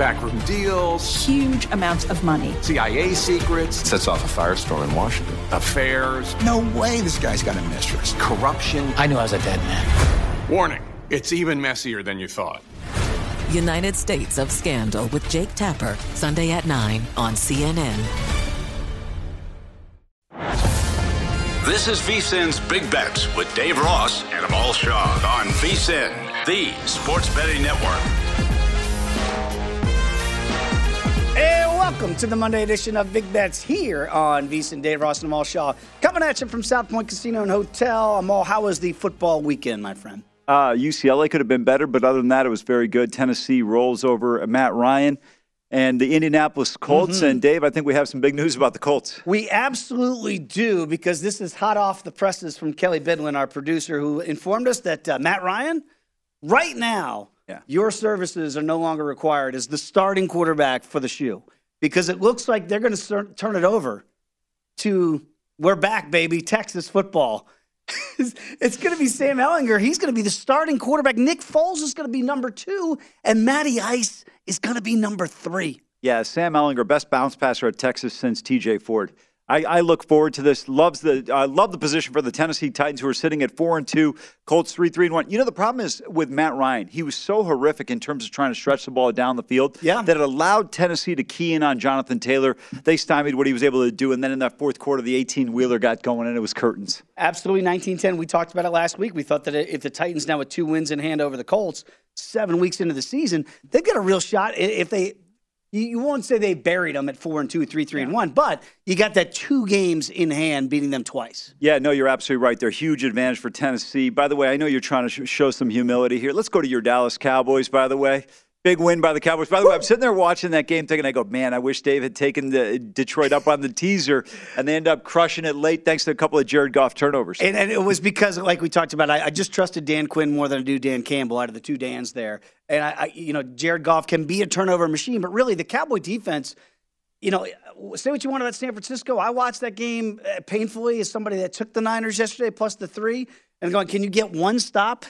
Backroom deals, huge amounts of money, CIA secrets, sets off a firestorm in Washington, affairs. No way this guy's got a mistress. Corruption. I knew I was a dead man. Warning it's even messier than you thought. United States of Scandal with Jake Tapper, Sunday at 9 on CNN. This is VSIN's Big Bets with Dave Ross and Amal Shaw on VSIN, the sports betting network. And welcome to the Monday edition of Big Bets here on VSIN. Dave Ross and Amal Shaw coming at you from South Point Casino and Hotel. Amal, how was the football weekend, my friend? Uh, UCLA could have been better, but other than that, it was very good. Tennessee rolls over Matt Ryan and the Indianapolis Colts. Mm-hmm. And Dave, I think we have some big news about the Colts. We absolutely do because this is hot off the presses from Kelly Bidlin, our producer, who informed us that uh, Matt Ryan, right now, yeah. your services are no longer required as the starting quarterback for the shoe because it looks like they're going to turn it over to we're back, baby, Texas football. it's going to be Sam Ehlinger. He's going to be the starting quarterback. Nick Foles is going to be number two, and Matty Ice is going to be number three. Yeah, Sam Ehlinger, best bounce passer at Texas since T.J. Ford. I, I, look forward to this. Loves the uh, love the position for the Tennessee Titans, who are sitting at four and two, Colts three three and one. You know the problem is with Matt Ryan. He was so horrific in terms of trying to stretch the ball down the field yeah. that it allowed Tennessee to key in on Jonathan Taylor. They stymied what he was able to do, and then in that fourth quarter, the 18 wheeler got going, and it was curtains. Absolutely, 1910. We talked about it last week. We thought that if the Titans now with two wins in hand over the Colts, seven weeks into the season, they've got a real shot if they you, you won't say they buried them at four and two, three, three yeah. and one, but you got that two games in hand, beating them twice. Yeah, no, you're absolutely right. They're huge advantage for Tennessee. By the way, I know you're trying to sh- show some humility here. Let's go to your Dallas Cowboys. By the way, Big win by the Cowboys. By the way, I'm sitting there watching that game thinking, I go, man, I wish Dave had taken the Detroit up on the teaser, and they end up crushing it late thanks to a couple of Jared Goff turnovers. And, and it was because, like we talked about, I, I, just trusted Dan Quinn more than I do Dan Campbell out of the two Dans there. And I, I, you know, Jared Goff can be a turnover machine, but really the Cowboy defense. You know, say what you want about San Francisco. I watched that game uh, painfully as somebody that took the Niners yesterday plus the three and going, can you get one stop?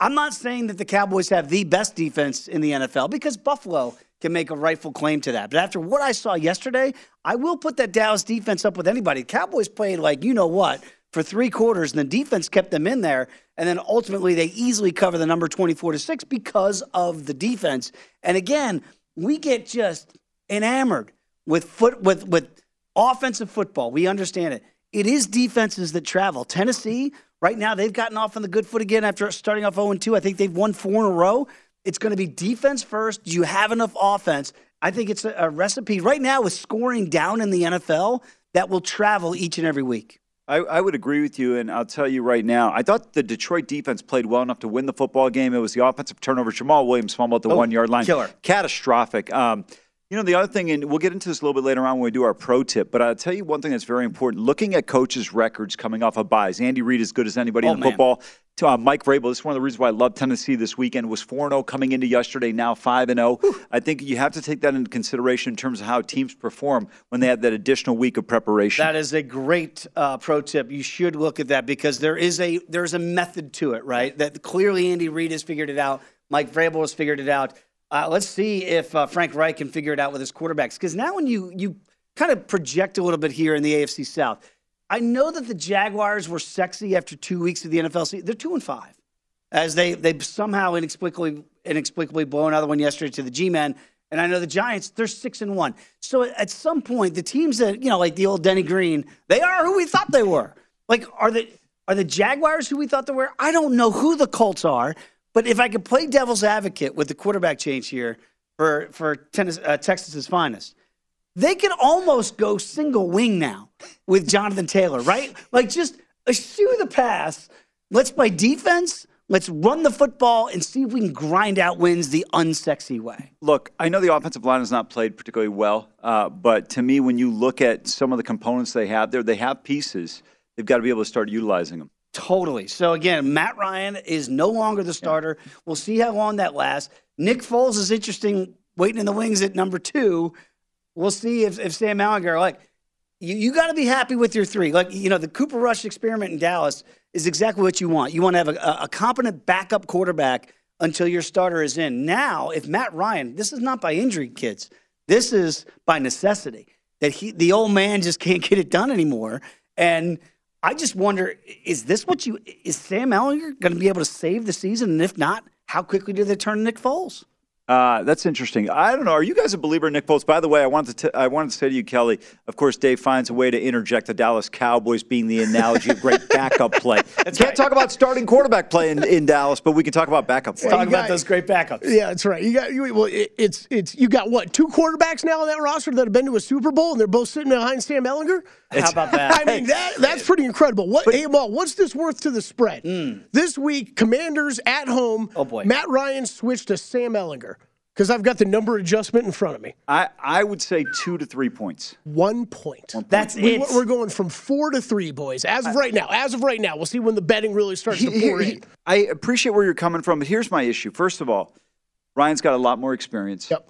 I'm not saying that the Cowboys have the best defense in the NFL because Buffalo can make a rightful claim to that. But after what I saw yesterday, I will put that Dallas defense up with anybody. Cowboys played like you know what for three quarters, and the defense kept them in there. And then ultimately, they easily cover the number 24 to 6 because of the defense. And again, we get just enamored with foot with with offensive football. We understand it. It is defenses that travel. Tennessee Right now, they've gotten off on the good foot again after starting off 0 2. I think they've won four in a row. It's going to be defense first. Do you have enough offense? I think it's a, a recipe right now with scoring down in the NFL that will travel each and every week. I, I, would agree with you, and I'll tell you right now. I thought the Detroit defense played well enough to win the football game. It was the offensive turnover. Jamaal Williams fumbled at the oh, one yard line. Killer. Catastrophic. Um, You know, the other thing, and we'll get into this a little bit later on when we do our pro tip, but I'll tell you one thing that's very important. Looking at coaches' records coming off of buys, Andy Reid as good as anybody Oh, in football. To, uh, Mike Vrabel, this is one of the reasons why I love Tennessee this weekend, was 4 0 coming into yesterday, now 5 0. I think you have to take that into consideration in terms of how teams perform when they have that additional week of preparation. That is a great uh, pro tip. You should look at that because there is a there's a method to it, right? That clearly Andy Reid has figured it out. Mike Vrabel has figured it out. Uh, let's see if uh, Frank Reich can figure it out with his quarterbacks. Because now, when you you kind of project a little bit here in the AFC South, I know that the Jaguars were sexy after two weeks of the NFL season. They're two and five, as they they somehow inexplicably inexplicably blow another one yesterday to the G-men. And I know the Giants, they're six and one. So at some point, the teams that, you know, like the old Denny Green, they are who we thought they were. Like, are the are the Jaguars who we thought they were? I don't know who the Colts are, but if I could play devil's advocate with the quarterback change here for for tennis, uh, Texas's finest, they could almost go single wing now with Jonathan Taylor, right? Like just eschew the pass. Let's play defense. Let's run the football and see if we can grind out wins the unsexy way. Look, I know the offensive line has not played particularly well, uh, but to me, when you look at some of the components they have there, they have pieces. They've got to be able to start utilizing them. Totally. So again, Matt Ryan is no longer the starter. We'll see how long that lasts. Nick Foles is interesting, waiting in the wings at number two. We'll see if, if Sam Ehlinger, like, you, you got to be happy with your three. Like, you know, the Cooper Rush experiment in Dallas is exactly what you want. You want to have a, a, a competent backup quarterback until your starter is in. Now, if Matt Ryan, this is not by injury, kids. This is by necessity. That he, the old man, just can't get it done anymore. And I just wonder: is this what you? Is Sam Ehlinger going to be able to save the season? And if not, how quickly do they turn Nick Foles? Uh, that's interesting. I don't know. Are you guys a believer in Nick Foles? By the way, I wanted to t- I wanted to say to you, Kelly. Of course, Dave finds a way to interject the Dallas Cowboys being the analogy of great backup play. Can't talk about starting quarterback play in, in Dallas, but we can talk about backup play. Talk about those great backups. Yeah, that's right. You got you, well, it, it's it's you got what two quarterbacks now on that roster that have been to a Super Bowl and they're both sitting behind Sam Ehlinger. How about that? I mean that that's pretty incredible. What hey, Mal, what's this worth to the spread? This week, Commanders at home. Oh boy, Matt Ryan switched to Sam Ehlinger because I've got the number adjustment in front of me. I, I would say two to three points. One point. One point. That's We, it. we're going from four to three, boys. As of right now, as of right now, we'll see when the betting really starts to pour in. I appreciate where you're coming from, but here's my issue. First of all, Ryan's got a lot more experience. Yep.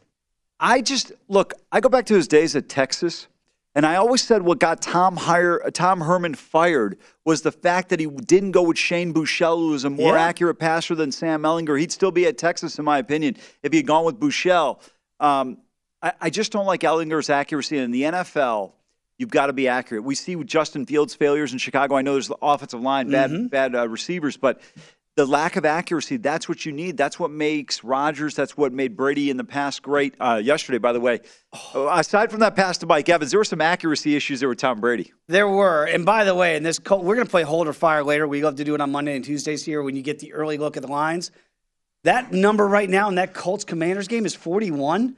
I just look. I go back to his days at Texas, and I always said what got Tom hire, Tom Herman fired was the fact that he didn't go with Shane Buechele, who was a more Yeah. accurate passer than Sam Ehlinger. He'd still be at Texas, in my opinion, if he had gone with Buechele. Um, I, I just don't like Ehlinger's accuracy in the NFL. You've got to be accurate. We see with Justin Fields' failures in Chicago. I know there's the offensive line, bad, bad uh, receivers, but the lack of accuracy, that's what you need. That's what makes Rodgers, that's what made Brady in the past great. Uh, yesterday, by the way, uh, aside from that pass to Mike Evans, there were some accuracy issues there with Tom Brady. There were, and by the way, in this Col- we're going to play Hold or Fire later. We love to do it on Monday and Tuesdays here when you get the early look at the lines. That number right now in that Colts Commanders game is 41.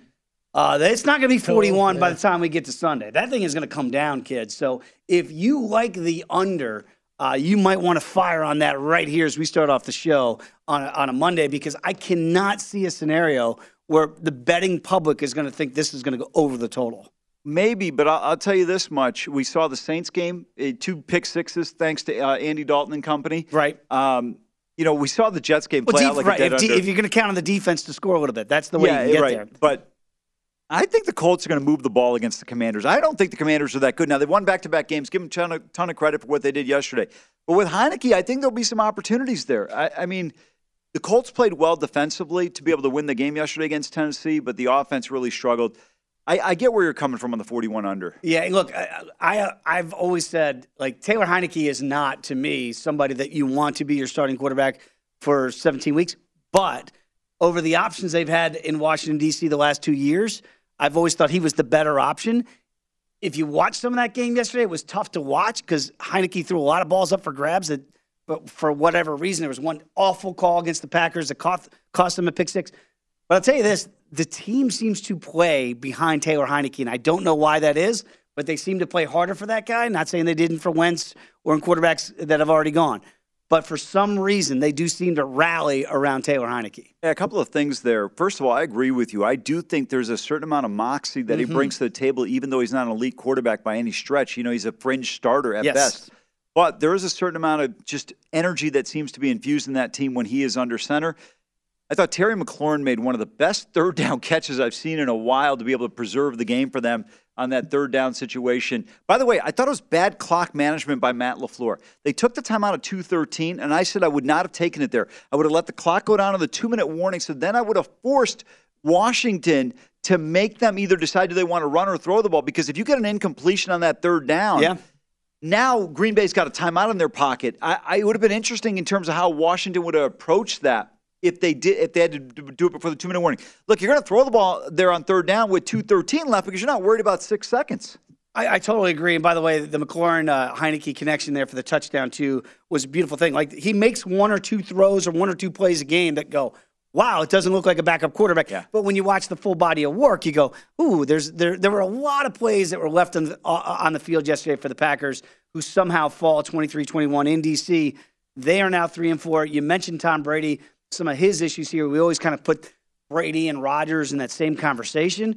Uh, it's not going to be 41 by the time we get to Sunday. That thing is going to come down, kids. So if you like the under, uh, you might want to fire on that right here as we start off the show on a, on a Monday because I cannot see a scenario where the betting public is going to think this is going to go over the total. Maybe, but I'll, I'll tell you this much: we saw the Saints game, uh, two pick sixes, thanks to uh, Andy Dalton and company. Right. Um, you know, we saw the Jets game Well, play def- out like right, a dead if, de- if you're going to count on the defense to score a little bit, that's the way yeah, you get right. there. But I think the Colts are going to move the ball against the Commanders. I don't think the Commanders are that good. Now they've won back-to-back games. Give them a ton of, ton of credit for what they did yesterday. But with Heinicke, I think there'll be some opportunities there. I, I mean, the Colts played well defensively to be able to win the game yesterday against Tennessee, but the offense really struggled. I, I get where you're coming from on the 41 under. Yeah, look, I, I I've always said like Taylor Heinicke is not to me somebody that you want to be your starting quarterback for 17 weeks, but over the options they've had in Washington D.C. the last two years, I've always thought he was the better option. If you watched some of that game yesterday, it was tough to watch because Heinicke threw a lot of balls up for grabs that, but for whatever reason, there was one awful call against the Packers that cost, cost them a pick six. But I'll tell you this the team seems to play behind Taylor Heinicke, and I don't know why that is, but they seem to play harder for that guy. Not saying they didn't for Wentz or in quarterbacks that have already gone. But for some reason they do seem to rally around Taylor Heinicke. Yeah, a couple of things there. First of all, I agree with you. I do think there's a certain amount of moxie that Mhm. he brings to the table, even though he's not an elite quarterback by any stretch. You know, he's a fringe starter at Yes. best. But there is a certain amount of just energy that seems to be infused in that team when he is under center. I thought Terry McLaurin made one of the best third down catches I've seen in a while to be able to preserve the game for them on that third down situation. By the way, I thought it was bad clock management by Matt LaFleur. They took the time out of 213, and I said I would not have taken it there. I would have let the clock go down to the two minute warning, so then I would have forced Washington to make them either decide do they want to run or throw the ball because if you get an incompletion on that third down, Yeah. now Green Bay's got a timeout in their pocket. I, I it would have been interesting in terms of how Washington would have approached that if they did if they had to do it before the two minute warning. Look, you're going to throw the ball there on third down with two thirteen left because you're not worried about six seconds. I, I totally agree. And by the way, the McLaurin uh, Heinicke connection there for the touchdown too was a beautiful thing. Like he makes one or two throws or one or two plays a game that go, wow, it doesn't look like a backup quarterback. Yeah. But when you watch the full body of work, you go, ooh, there's there there were a lot of plays that were left on the, uh, on the field yesterday for the Packers who somehow fall 23-21 in DC. They are now three and four. You mentioned Tom Brady, some of his issues here. We always kind of put Brady and Rodgers in that same conversation.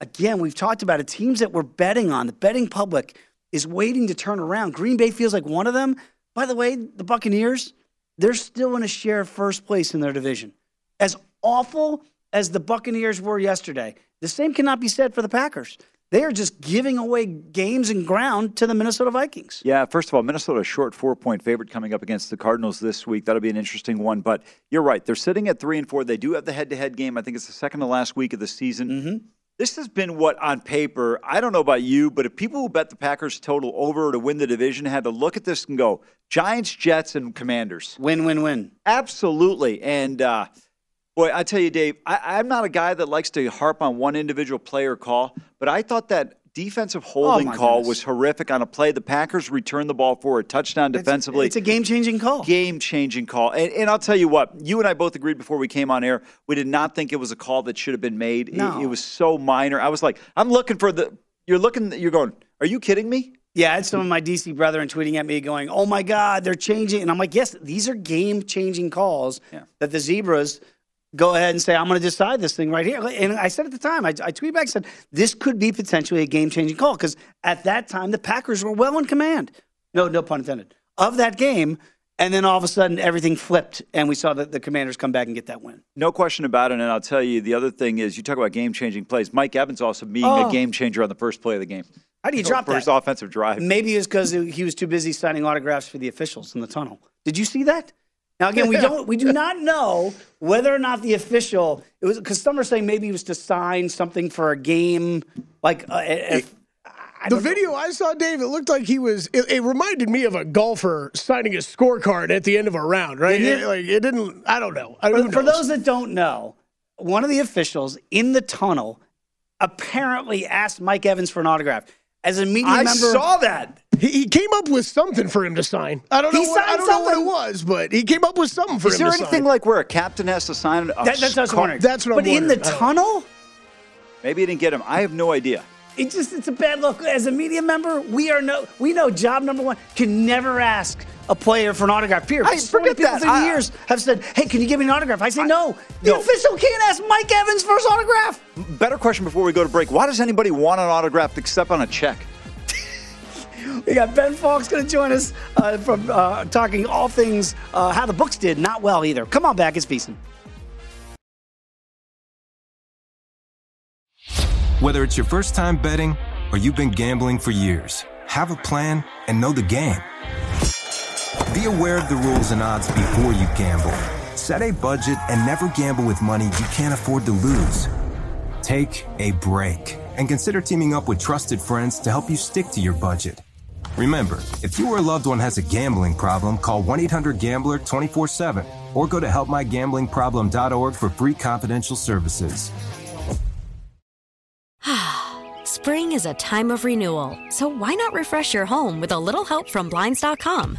Again, we've talked about it. Teams that we're betting on, the betting public is waiting to turn around. Green Bay feels like one of them. By the way, the Buccaneers, they're still in a share first place in their division. As awful as the Buccaneers were yesterday, the same cannot be said for the Packers. They are just giving away games and ground to the Minnesota Vikings. Yeah, first of all, Minnesota a short four point favorite coming up against the Cardinals this week. That'll be an interesting one. But you're right; they're sitting at three and four. They do have the head to head game. I think it's the second to last week of the season. Mm-hmm. This has been what on paper. I don't know about you, but if people who bet the Packers total over to win the division had to look at this and go Giants, Jets, and Commanders. Win, win, win. Absolutely. And uh, boy, I tell you, Dave, I, I'm not a guy that likes to harp on one individual player call, but I thought that defensive oh, holding Oh, call goodness. was horrific on a play. The Packers returned the ball for a touchdown defensively. It's a game changing call. Game changing call. And, and I'll tell you what, you and I both agreed before we came on air, we did not think it was a call that should have been made. It- No. It, was so minor. I was like, I'm looking for the, you're looking, you're going, are you kidding me? Yeah, I had some of my DC brethren tweeting at me going, "Oh my God, they're changing," and I'm like, "Yes, these are game-changing calls that the zebras go ahead and say, I'm going to decide this thing right here." And I said at the time, I, I tweeted back, said, "This could be potentially a game-changing call because at that time the Packers were well in command, no, no pun intended, of that game." And then all of a sudden, everything flipped, and we saw the, the Commanders come back and get that win. No question about it. And I'll tell you, the other thing is you talk about game changing plays. Mike Evans also being Oh. a game changer on the first play of the game. How do you drop First that? offensive drive. Maybe it's because he was too busy signing autographs for the officials in the tunnel. Did you see that? Now again, we don't, we do not know whether or not the official it was because some are saying maybe he was to sign something for a game, like uh, if, The video I saw, Dave, it looked like he was. It, it reminded me of a golfer signing a scorecard at the end of a round, right? It? It- like it didn't. I don't know. I for, for those that don't know, one of the officials in the tunnel apparently asked Mike Evans for an autograph. As a media I member, I saw that. He, he came up with something for him to sign. I don't know. He What, I don't know what it was, but he came up with something for Is him Is there anything sign. like where a captain has to sign a That- that's what I was car- wondering. That's what I'm But in the wondering. I don't- tunnel, Maybe he didn't get him. I have no idea. it just it's a bad look. As a media member, we are no we know job number one can never ask a player for an autograph. Period. I- so forget people that. through the I- years have said, "Hey, can you give me an autograph?" I say, "No." The no. official can't ask Mike Evans for his autograph. Better question before we go to break. Why does anybody want an autograph except on a check? We got Ben Fawkes going to join us uh, from uh, talking all things uh, how the books did. Not well either. Come on back, it's VSIN. Whether it's your first time betting or you've been gambling for years, have a plan and know the game. Be aware of the rules and odds before you gamble. Set a budget and never gamble with money you can't afford to lose. Take a break and consider teaming up with trusted friends to help you stick to your budget. Remember, if you or a loved one has a gambling problem, call 1 800 Gambler 24 7 or go to helpmygamblingproblem.org for free confidential services. Spring is a time of renewal, so why not refresh your home with a little help from Blinds.com?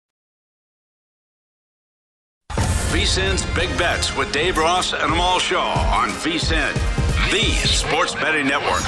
VSIN's Big Bets with Dave Ross and Amal Shaw on VSIN, the sports betting network.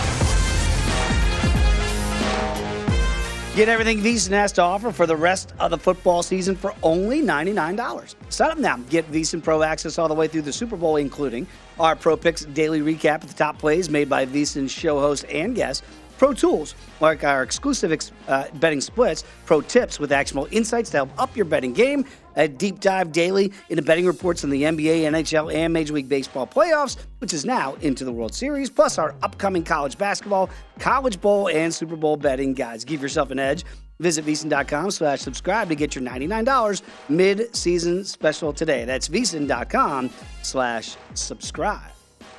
Get everything VSIN has to offer for the rest of the football season for only $99. Sign up now. Get VSIN Pro access all the way through the Super Bowl, including our Pro Picks daily recap of the top plays made by VSIN show host and guests. Pro tools like our exclusive uh, betting splits, pro tips with actionable insights to help up your betting game, a deep dive daily into betting reports on the NBA, NHL, and Major League Baseball playoffs, which is now into the World Series, plus our upcoming college basketball, college bowl, and Super Bowl betting guides. Give yourself an edge. Visit VSIN.com slash subscribe to get your $99 mid-season special today. That's VSIN.com slash subscribe.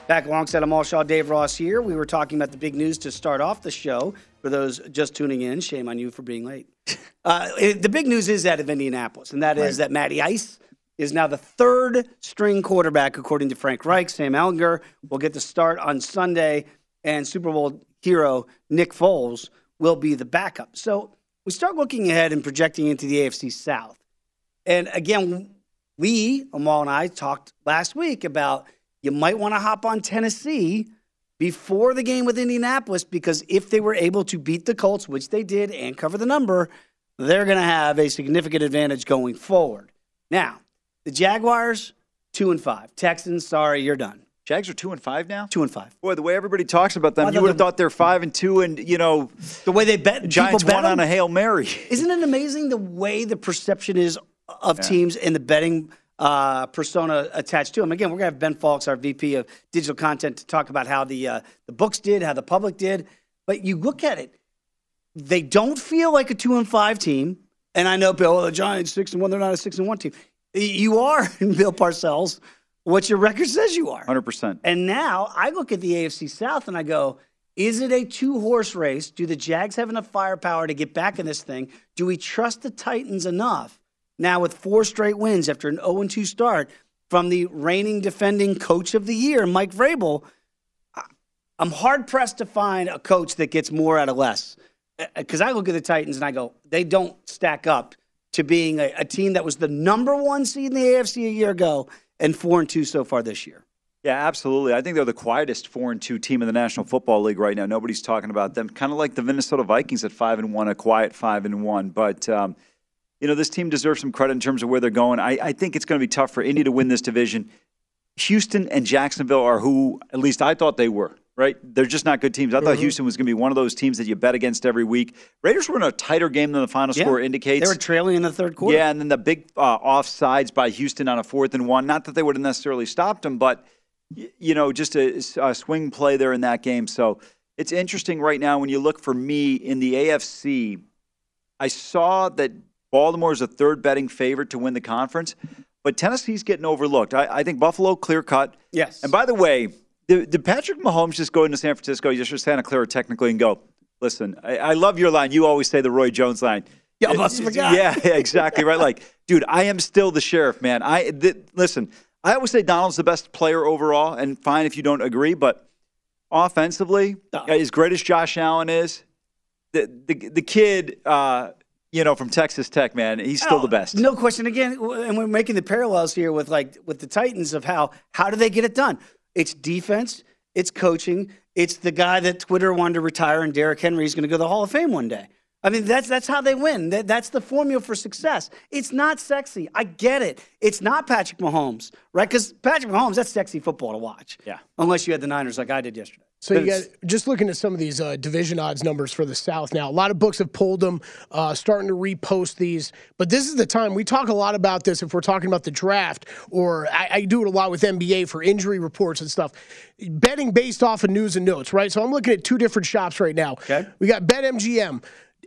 Back alongside Amal Shaw, Dave Ross here. We were talking about the big news to start off the show. For those just tuning in, shame on you for being late. Uh, it, the big news is out of Indianapolis, and that is right. that Matty Ice is now the third string quarterback, according to Frank Reich. Sam Ehlinger will get the start on Sunday, and Super Bowl hero Nick Foles will be the backup. So we start looking ahead and projecting into the AFC South. And again, we, Amal and I, talked last week about you might want to hop on Tennessee before the game with Indianapolis because if they were able to beat the Colts, which they did, and cover the number, they're going to have a significant advantage going forward. Now, the Jaguars, two and five. Texans, sorry, you're done. Jags are two and five now. Two and five. Boy, the way everybody talks about them, well, you would have thought they're five and two, and you know the way they bet. Giants bet won on a hail mary. Isn't it amazing the way the perception is of yeah. teams and the betting? Uh, persona attached to him. Again, we're going to have Ben Fawkes, our VP of digital content, to talk about how the uh, the books did, how the public did. But you look at it, they don't feel like a two and five team. And I know Bill, the Giants six and one, they're not a six and one team. You are, Bill Parcells, what your record says you are. Hundred percent. And now I look at the AFC South and I go. Is it a two horse race? Do the Jags have enough firepower to get back in this thing? Do we trust the Titans enough now with four straight wins after an 0 2 start from the reigning defending coach of the year, Mike Vrabel. I'm hard pressed to find a coach that gets more out of less. Because I look at the Titans and I go, they don't stack up to being a, a team that was the number one seed in the AFC a year ago and four and two so far this year. Yeah, absolutely. I think they're the quietest four and two team in the National Football League right now. Nobody's talking about them. Kind of like the Minnesota Vikings at five and one, a quiet five and one. But um, you know, this team deserves some credit in terms of where they're going. I, I think it's going to be tough for Indy to win this division. Houston and Jacksonville are who, at least I thought they were, right? They're just not good teams. I mm-hmm. thought Houston was going to be one of those teams that you bet against every week. Raiders were in a tighter game than the final yeah. score indicates. They were trailing in the third quarter. Yeah, and then the big uh, offsides by Houston on a fourth and one. Not that they would have necessarily stopped them, but, you know, just a, a swing play there in that game. So it's interesting right now when you look for me in the AFC. I saw that Baltimore is a third betting favorite to win the conference, but Tennessee's getting overlooked. I, I think Buffalo clear cut. Yes. And by the way, did, did Patrick Mahomes just go into San Francisco, just for Santa Clara technically, and go, listen, I, I love your line. You always say the Roy Jones line. Yeah, I must have forgot. Yeah, exactly right. Like, dude, I am still the sheriff, man. I th- listen. I always say Donald's the best player overall, and fine if you don't agree, but offensively, as great as Josh Allen is, the the, the kid, uh, you know, from Texas Tech, man, he's still Oh, the best. No question. Again, and we're making the parallels here with like with the Titans of how how do they get it done? It's defense, it's coaching, it's the guy that Twitter wanted to retire, and Derrick Henry is going to go to the Hall of Fame one day. I mean, that's that's how they win. That, that's the formula for success. It's not sexy. I get it. It's not Patrick Mahomes, right? Because Patrick Mahomes, that's sexy football to watch. Yeah. Unless you had the Niners like I did yesterday. So you got just looking at some of these uh, division odds numbers for the South now. A lot of books have pulled them, uh, starting to repost these. But this is the time we talk a lot about this if we're talking about the draft, or I, I do it a lot with NBA for injury reports and stuff. Betting based off of news and notes, right? So I'm looking at two different shops right now. Okay. We got BetMGM.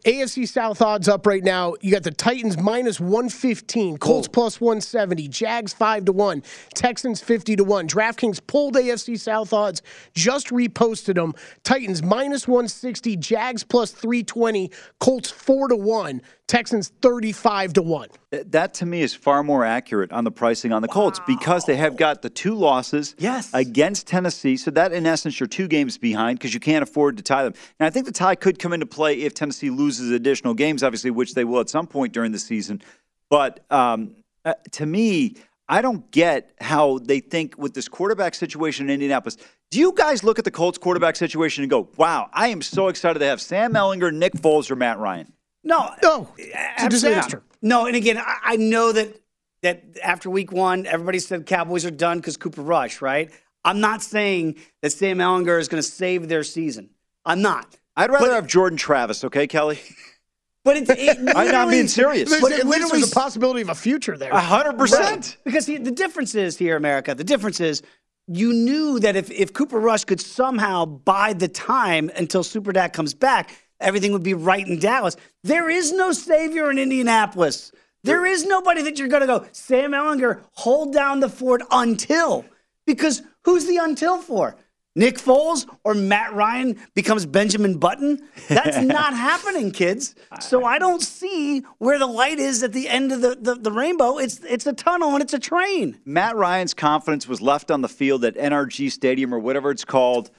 AFC South odds up right now. You got the Titans minus 115, Colts plus 170, Jags 5 to 1, Texans 50 to 1. DraftKings pulled AFC South odds, just reposted them. Titans minus 160, Jags plus 320, Colts 4 to 1, Texans 35 to 1. That to me is far more accurate on the pricing on the Colts because they have got the two losses yes. against Tennessee. So that, in essence, you're two games behind because you can't afford to tie them. And I think the tie could come into play if Tennessee loses additional games, obviously, which they will at some point during the season. But um, uh, to me, I don't get how they think with this quarterback situation in Indianapolis. Do you guys look at the Colts quarterback situation and go, wow, I am so excited to have Sam Ehlinger, Nick Foles, or Matt Ryan? No, no, it's a disaster. No, and again, I, I know that that after week one, everybody said Cowboys are done because Cooper Rush, right? I'm not saying that Sam Ehlinger is going to save their season. I'm not. I'd rather have Jordan Travis, okay, Kelly? But it, it I'm not being serious. There's, But it at least literally there's a possibility of a future there. A hundred percent. Because he, the difference is here, America. The difference is you knew that if, if Cooper Rush could somehow bide the time until Super Dak comes back, everything would be right in Dallas. There is no savior in Indianapolis. There is nobody that you're going to go, Sam Ehlinger, hold down the fort until. Because who's the until for? Nick Foles or Matt Ryan becomes Benjamin Button? That's not happening, kids. So I don't see where the light is at the end of the, the, the rainbow. It's it's a tunnel and it's a train. Matt Ryan's confidence was left on the field at NRG Stadium or whatever it's called.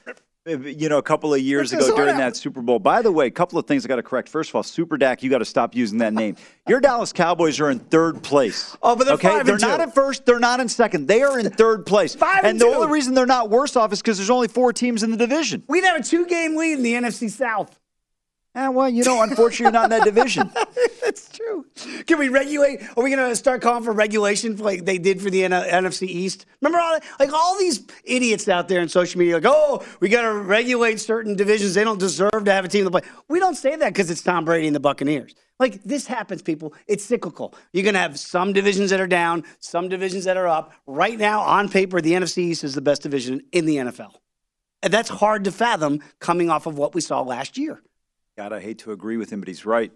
You know, a couple of years ago during that Super Bowl. By the way, a couple of things I got to correct. First of all, Super Dak, you got to stop using that name. Your Dallas Cowboys are in third place. Oh, but they're okay, five they're two. not in first. They're not in second. They are in third place. Five and the two. only reason they're not worse off is because there's only four teams in the division. We'd have a two game lead in the NFC South. Eh, well, you know, unfortunately, you're not in that division. That's true. Can we regulate? Are we going to start calling for regulation like they did for the N- NFC East? Remember all like all these idiots out there in social media like, oh, we got to regulate certain divisions. They don't deserve to have a team to play. We don't say that because it's Tom Brady and the Buccaneers. Like this happens, people. It's cyclical. You're going to have some divisions that are down, some divisions that are up. Right now, on paper, the NFC East is the best division in the NFL. And that's hard to fathom coming off of what we saw last year. God, I hate to agree with him, but he's right.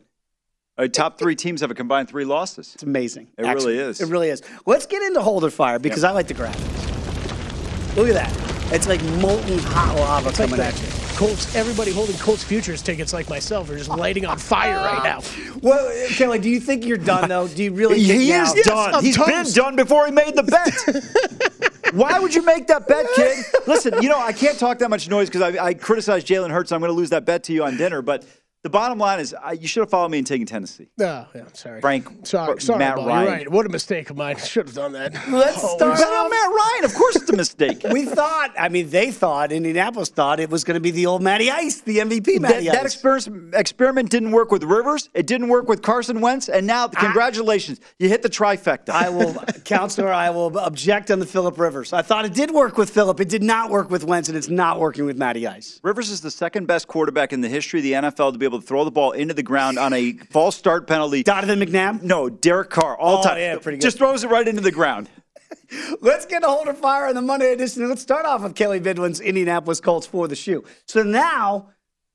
Uh, top three teams have a combined three losses. It's amazing. It Actually, really is. It really is. Let's get into Hold or Fire because I like the graphics. Look at that. It's like molten hot lava It's like coming the at you. Colts, everybody holding Colts futures tickets like myself are just lighting on fire right now. Well, Kelly, do you think you're done though? Do you really? think He now- is done. I'm He's been done before he made the bet. Why would you make that bet, kid? Listen, you know, I can't talk that much noise because I, I criticized Jalen Hurts. I'm going to lose that bet to you on dinner. But the bottom line is, I, you should have followed me in taking Tennessee. Oh, yeah, sorry. Frank, Sorry, sorry, Matt Ball, Ryan. Right. What a mistake of mine. Should have done that. Let's Oh, start Bet on Matt Ryan. Of course, it's a mistake. We thought. I mean, they thought. Indianapolis thought it was going to be the old Matty Ice, the MVP that, Matty that Ice. experiment, experiment didn't work with Rivers. It didn't work with Carson Wentz. And now, congratulations, you hit the trifecta. I will, counselor. I will object on the Philip Rivers. I thought it did work with Philip. It did not work with Wentz, and it's not working with Matty Ice. Rivers is the second best quarterback in the history of the NFL to be able to throw the ball into the ground on a false start penalty. Donovan McNabb. No, Derek Carr, all Oh, time. yeah, pretty good. Just throws it right into the ground. Let's get a Hold or Fire on the Monday edition. Let's start off with Kelly Bidwin's Indianapolis Colts for the shoe. So now,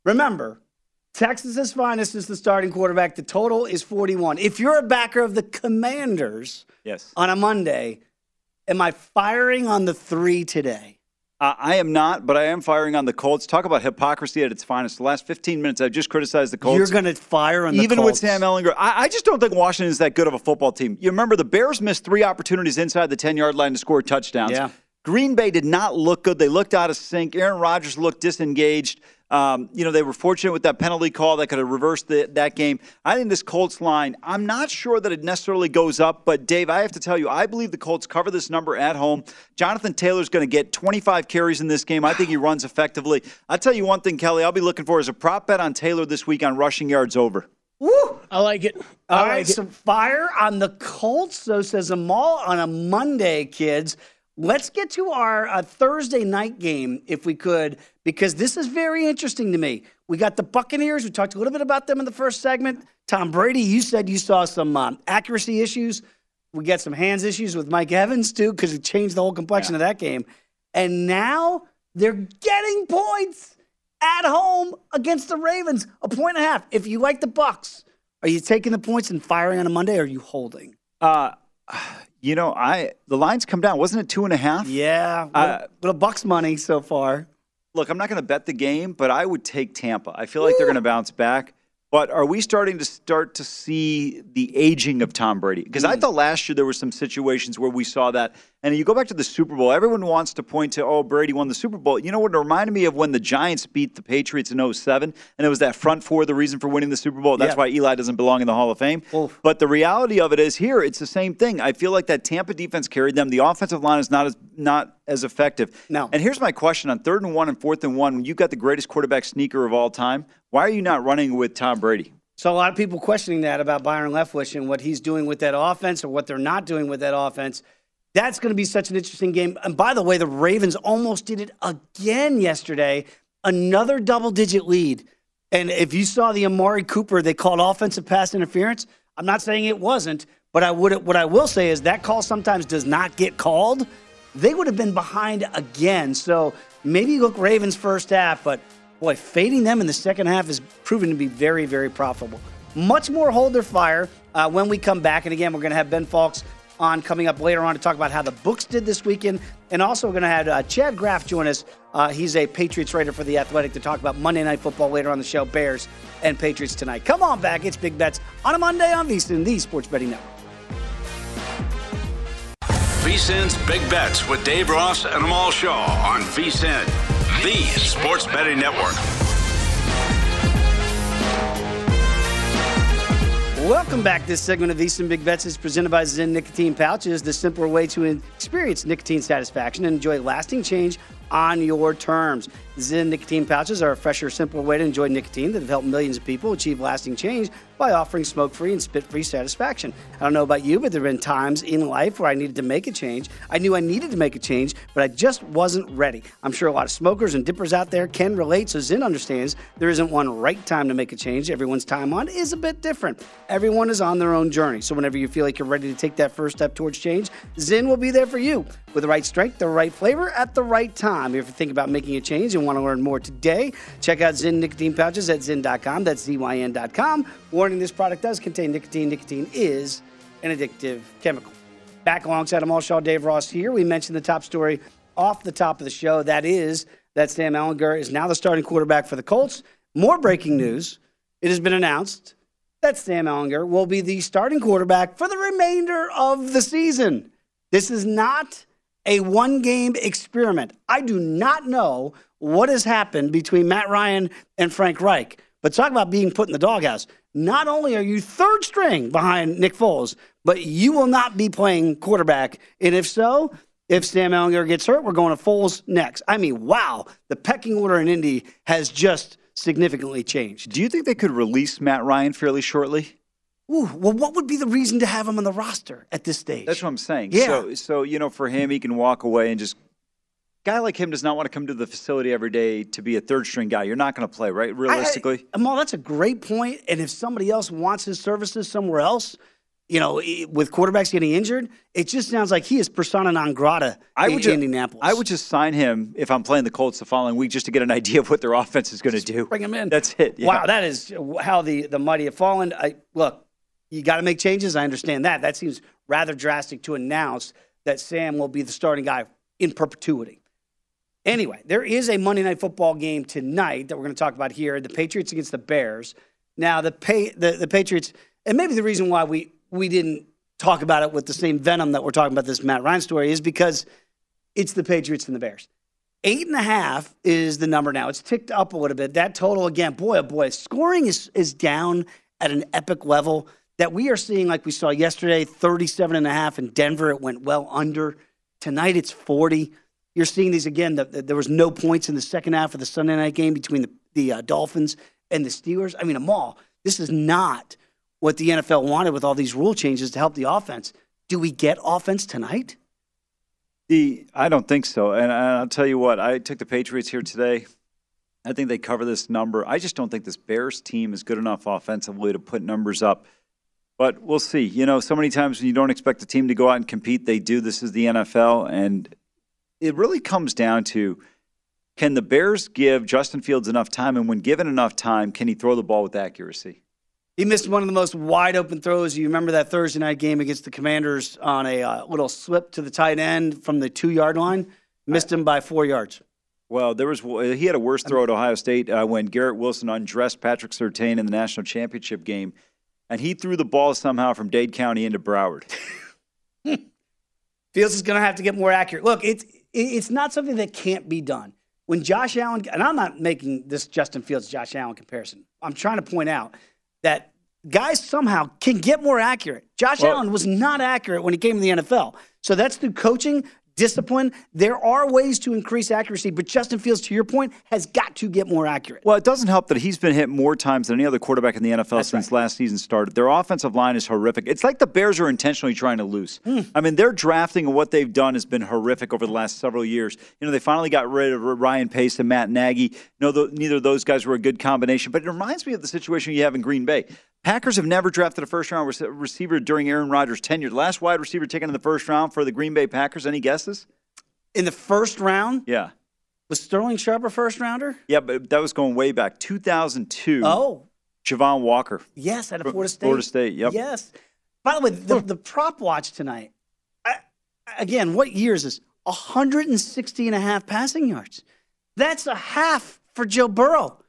remember, Texas's finest is the starting quarterback. The total is 41. If you're a backer of the Commanders Yes. on a Monday, am I firing on the three today? Uh, I am not, but I am firing on the Colts. Talk about hypocrisy at its finest. The last 15 minutes, I've just criticized the Colts. You're going to fire on the Even with Sam Ehlinger, I, I just don't think Washington is that good of a football team. You remember the Bears missed three opportunities inside the 10 yard line to score touchdowns. Yeah. Green Bay did not look good. They looked out of sync. Aaron Rodgers looked disengaged. Um, you know, they were fortunate with that penalty call that could have reversed the, that game. I think this Colts line, I'm not sure that it necessarily goes up, but Dave, I have to tell you, I believe the Colts cover this number at home. Jonathan Taylor's going to get 25 carries in this game. I think he runs effectively. I'll tell you one thing, Kelly, I'll be looking for is a prop bet on Taylor this week on rushing yards over. Woo! I like it. I All like right, it. so fire on the Colts. So says Amal on a Monday, kids. Let's get to our uh, Thursday night game, if we could, because this is very interesting to me. We got the Buccaneers. We talked a little bit about them in the first segment. Tom Brady, you said you saw some um, accuracy issues. We got some hands issues with Mike Evans, too, because it changed the whole complexion of that game. And now they're getting points at home against the Ravens, a point and a half. If you like the Bucks, are you taking the points and firing on a Monday? Or are you holding? Uh, you know, I the lines come down. Wasn't it two and a half? Yeah, Uh, little Bucks money so far. Look, I'm not going to bet the game, but I would take Tampa. I feel like they're going to bounce back. But are we starting to start to see the aging of Tom Brady? Because I mm. thought last year there were some situations where we saw that. And you go back to the Super Bowl, everyone wants to point to, oh, Brady won the Super Bowl. You know what? It reminded me of when the Giants beat the Patriots in 07, and it was that front four the reason for winning the Super Bowl. That's Yeah. why Eli doesn't belong in the Hall of Fame. But the reality of it is here, it's the same thing. I feel like that Tampa defense carried them. The offensive line is not as not as effective. No. And here's my question on third and one and fourth and one, when you've got the greatest quarterback sneaker of all time, why are you not running with Tom Brady? So a lot of people questioning that about Byron Leftwich and what he's doing with that offense or what they're not doing with that offense. That's going to be such an interesting game. And by the way, the Ravens almost did it again yesterday. Another double digit lead. And if you saw the Amari Cooper, they called offensive pass interference. I'm not saying it wasn't, but I would what I will say is that call sometimes does not get called. They would have been behind again. So maybe look Ravens first half, but boy, fading them in the second half is proven to be very, very profitable. Much more hold their fire uh, when we come back. And again, we're going to have Ben Fawkes on coming up later on to talk about how the books did this weekend. And also, we're going to have uh, Chad Graff join us. Uh, he's a Patriots writer for The Athletic to talk about Monday Night Football later on the show, Bears and Patriots tonight. Come on back. It's Big Bets on a Monday on VSIN, the Sports Betting Network. VSIN's Big Bets with Dave Ross and Amal Shaw on VSIN, the Sports Betting Network. Welcome back. This segment of VSIN Big Bets is presented by ZYN Nicotine Pouches, the simpler way to experience nicotine satisfaction and enjoy lasting change on your terms. ZYN nicotine pouches are a fresher, simpler way to enjoy nicotine that have helped millions of people achieve lasting change by offering smoke free and spit free satisfaction. I don't know about you, but there have been times in life where I needed to make a change. I knew I needed to make a change, but I just wasn't ready. I'm sure a lot of smokers and dippers out there can relate, so ZYN understands there isn't one right time to make a change. Everyone's time on is a bit different. Everyone is on their own journey, so whenever you feel like you're ready to take that first step towards change, ZYN will be there for you with the right strength, the right flavor at the right time. If you think about making a change and want to learn more today, check out ZYN nicotine pouches at zyn.com. That's Z-Y-N.com. Warning, this product does contain nicotine. Nicotine is an addictive chemical. Back alongside Amal Shaw, Dave Ross here. We mentioned the top story off the top of the show. That is that Sam Ehlinger is now the starting quarterback for the Colts. More breaking news. It has been announced that Sam Ehlinger will be the starting quarterback for the remainder of the season. This is not a one game experiment. I do not know what has happened between Matt Ryan and Frank Reich, but talk about being put in the doghouse. Not only are you third string behind Nick Foles, but you will not be playing quarterback. And if so, if Sam Ehlinger gets hurt, we're going to Foles next. I mean, wow, the pecking order in Indy has just significantly changed. Do you think they could release Matt Ryan fairly shortly? Ooh, well, what would be the reason to have him on the roster at this stage? That's what I'm saying. Yeah. So, so you know, for him, he can walk away and just. Guy like him does not want to come to the facility every day to be a third string guy. You're not going to play, right? Realistically. I, I, Amal, that's a great point. And if somebody else wants his services somewhere else, you know, with quarterbacks getting injured, it just sounds like he is persona non grata I in would ju- Indianapolis. I would just sign him if I'm playing the Colts the following week just to get an idea of what their offense is going to do. Bring him in. That's it. yeah. Wow, that is how the, the mighty have fallen. I look, you got to make changes. I understand that. That seems rather drastic to announce that Sam will be the starting guy in perpetuity. Anyway, there is a Monday night football game tonight that we're going to talk about here. The Patriots against the Bears. Now, the pay, the, the Patriots, and maybe the reason why we we didn't talk about it with the same venom that we're talking about this Matt Ryan story is because it's the Patriots and the Bears. Eight and a half is the number now. It's ticked up a little bit. That total again, boy, oh boy, scoring is is down at an epic level that we are seeing like we saw yesterday, 37 and a half in Denver. It went well under. Tonight it's 40. You're seeing these again. The, the- there was no points in the second half of the Sunday night game between the, the uh, Dolphins and the Steelers. I mean, Amal. This is not what the NFL wanted with all these rule changes to help the offense. Do we get offense tonight? The I don't think so, and I'll tell you what. I took the Patriots here today. I think they cover this number. I just don't think this Bears team is good enough offensively to put numbers up. But we'll see. You know, so many times when you don't expect a team to go out and compete, they do. This is the NFL, and it really comes down to can the Bears give Justin Fields enough time, and when given enough time, can he throw the ball with accuracy? He missed one of the most wide open throws. You remember that Thursday night game against the Commanders on a uh, little slip to the tight end from the two yard line? Missed him by four yards. Well, there was he had a worse throw at Ohio State uh, when Garrett Wilson undressed Patrick Surtain in the national championship game, and he threw the ball somehow from Dade County into Broward. Fields is going to have to get more accurate. Look, it's it's not something that can't be done. When Josh Allen, and I'm not making this Justin Fields Josh Allen comparison. I'm trying to point out that guys somehow can get more accurate. Josh Well- Allen was not accurate when he came to the NFL. So that's through coaching, discipline. There are ways to increase accuracy, but Justin Fields, to your point, has got to get more accurate. Well, it doesn't help that he's been hit more times than any other quarterback in the NFL since last season started. Their offensive line is horrific. It's like the Bears are intentionally trying to lose. Hmm. I mean, their drafting and what they've done has been horrific over the last several years. You know, they finally got rid of Ryan Pace and Matt Nagy. No, th- neither of those guys were a good combination, but it reminds me of the situation you have in Green Bay. Packers have never drafted a first round receiver during Aaron Rodgers' tenure. The last wide receiver taken in the first round for the Green Bay Packers. Any guesses? In the first round, Yeah. was Sterling Sharpe a first rounder? Yeah, but that was going way back. 2002. Oh, Javon Walker. yes, at a Fro- Florida State. Florida State, yep. Yes. By the way, the, the prop watch tonight, I, again, what year is this? 160 and a half passing yards. That's a half for Joe Burrow.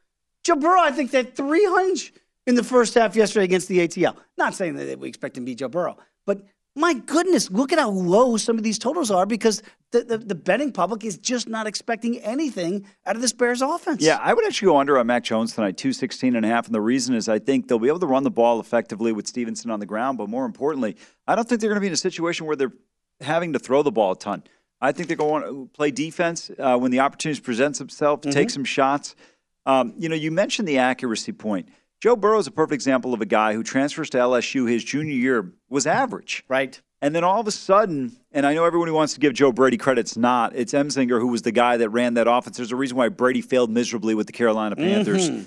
Joe Burrow, I think, had 300 in the first half yesterday against the ATL. Not saying that we expect him to beat Joe Burrow, but my goodness, look at how low some of these totals are because the, the, the betting public is just not expecting anything out of this Bears offense. Yeah, I would actually go under on Mac Jones tonight, 216 and a half. And the reason is I think they'll be able to run the ball effectively with Stevenson on the ground. But more importantly, I don't think they're going to be in a situation where they're having to throw the ball a ton. I think they're going to play defense uh, when the opportunity presents itself, take Mhm. some shots. Um, you know, you mentioned the accuracy point. Joe Burrow is a perfect example of a guy who transfers to LSU his junior year was average. Right. And then all of a sudden, and I know everyone who wants to give Joe Brady credit, it's not. It's Ensminger who was the guy that ran that offense. There's a reason why Brady failed miserably with the Carolina Panthers. Mhm.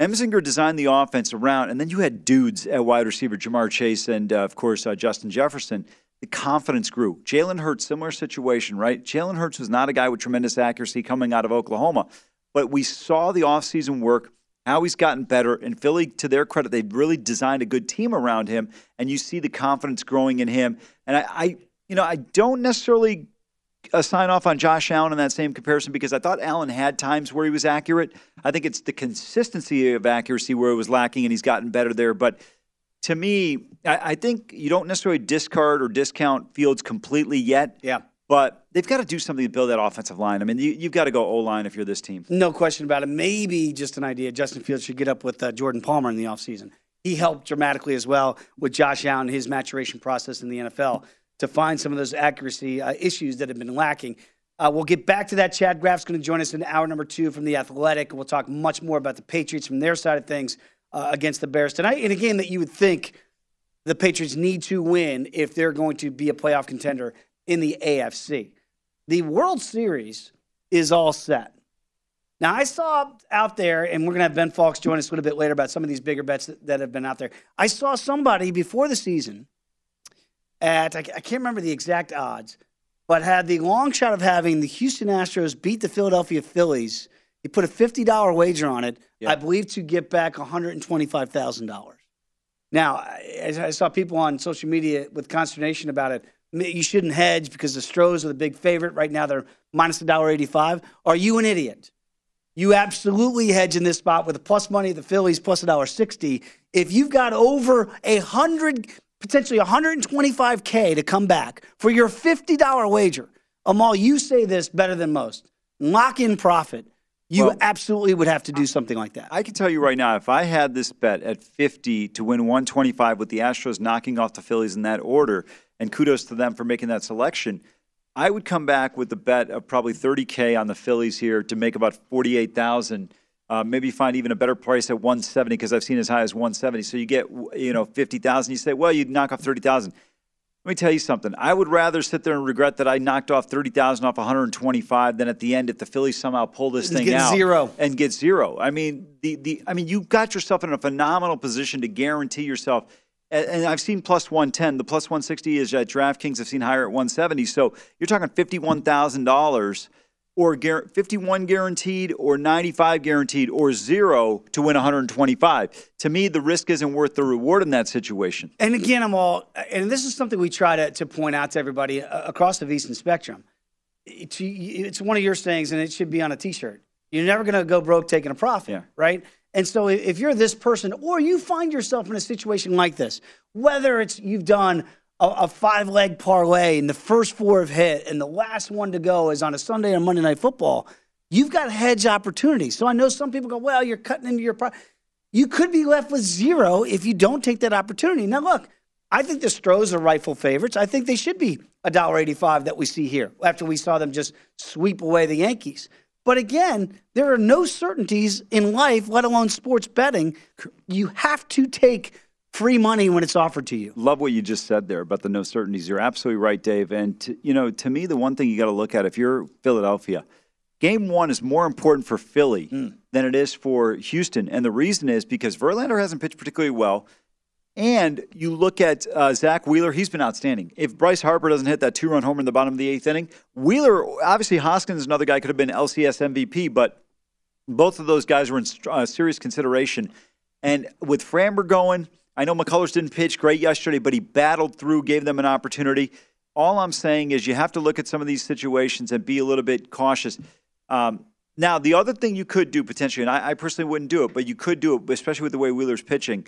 Ensminger designed the offense around, and then you had dudes at wide receiver, Ja'Marr Chase and, uh, of course, uh, Justin Jefferson. The confidence grew. Jalen Hurts, similar situation, right? Jalen Hurts was not a guy with tremendous accuracy coming out of Oklahoma, but we saw the offseason work, how he's gotten better. And Philly, to their credit, they've really designed a good team around him, and you see the confidence growing in him. And I, I you know, I don't necessarily a sign off on Josh Allen in that same comparison because I thought Allen had times where he was accurate. I think it's the consistency of accuracy where it was lacking, and he's gotten better there. But to me, I, I think you don't necessarily discard or discount Fields completely yet. Yeah. But they've got to do something to build that offensive line. I mean, you, you've got to go O line if you're this team. No question about it. Maybe just an idea. Justin Fields should get up with uh, Jordan Palmer in the offseason. He helped dramatically as well with Josh Allen, his maturation process in the NFL to find some of those accuracy uh, issues that have been lacking. Uh, we'll get back to that. Chad Graff's going to join us in hour number two from The Athletic. We'll talk much more about the Patriots from their side of things uh, against the Bears tonight in a game that you would think the Patriots need to win if they're going to be a playoff contender in the AFC. The World Series is all set. Now, I saw out there, and we're going to have Ben Fawkes join us a little bit later about some of these bigger bets that, that have been out there. I saw somebody before the season at I, I can't remember the exact odds, but had the long shot of having the Houston Astros beat the Philadelphia Phillies. He put a fifty dollar wager on it, I believe, to get back one hundred and twenty five thousand dollars. Now, I, I saw people on social media with consternation about it. You shouldn't hedge because the Stros are the big favorite right now. They're minus a dollar eighty-five. Are you an idiot? You absolutely hedge in this spot with the plus money of the Phillies plus a dollar sixty. If you've got over a hundred, potentially 125k to come back for your fifty dollar wager, Amal, you say this better than most. Lock in profit. You Well- absolutely would have to do something like that. I can tell you right now, if I had this bet at 50 to win 125 with the Astros knocking off the Phillies in that order, and kudos to them for making that selection, I would come back with the bet of probably 30K on the Phillies here to make about 48,000. Uh, maybe find even a better price at 170 because I've seen as high as 170. So you get you know 50,000. You say, well, you knock off 30,000. Let me tell you something. I would rather sit there and regret that I knocked off 30,000 off 125 than at the end if the Phillies somehow pull this thing get out zero. and get zero. I mean, the the I mean, you've got yourself in a phenomenal position to guarantee yourself. And, and I've seen plus 110. The plus 160 is at DraftKings. I've seen higher at 170. So you're talking $51,000 or 51 guaranteed or 95 guaranteed or zero to win 125. To me, the risk isn't worth the reward in that situation. And again, I'm all, and this is something we try to, to point out to everybody uh, across the VSIN spectrum. It's, it's one of your sayings, and it should be on a T-shirt. You're never going to go broke taking a profit, right? And so, if you're this person, or you find yourself in a situation like this, whether it's you've done a, a five leg parlay and the first four have hit, and the last one to go is on a Sunday or Monday Night Football, you've got hedge opportunities. So I know some people go, "Well, you're cutting into your." Pro-. You could be left with zero if you don't take that opportunity. Now, look, I think the Stros are rightful favorites. I think they should be $1.85 that we see here after we saw them just sweep away the Yankees. But again, there are no certainties in life, let alone sports betting. You have to take free money when it's offered to you. Love what you just said there about the no certainties. You're absolutely right, Dave. And to, you know, to me, the one thing you got to look at if you're Philadelphia, Game one is more important for Philly hmm. than it is for Houston, and the reason is because Verlander hasn't pitched particularly well. And you look at uh, Zack Wheeler, he's been outstanding. If Bryce Harper doesn't hit that two run homer in the bottom of the eighth inning, Wheeler, obviously Hoskins, is another guy, could have been LCS MVP, but both of those guys were in uh, serious consideration. And with Framber going, I know McCullers didn't pitch great yesterday, but he battled through, gave them an opportunity. All I'm saying is you have to look at some of these situations and be a little bit cautious. Um, now, the other thing you could do potentially, and I, I personally wouldn't do it, but you could do it, especially with the way Wheeler's pitching.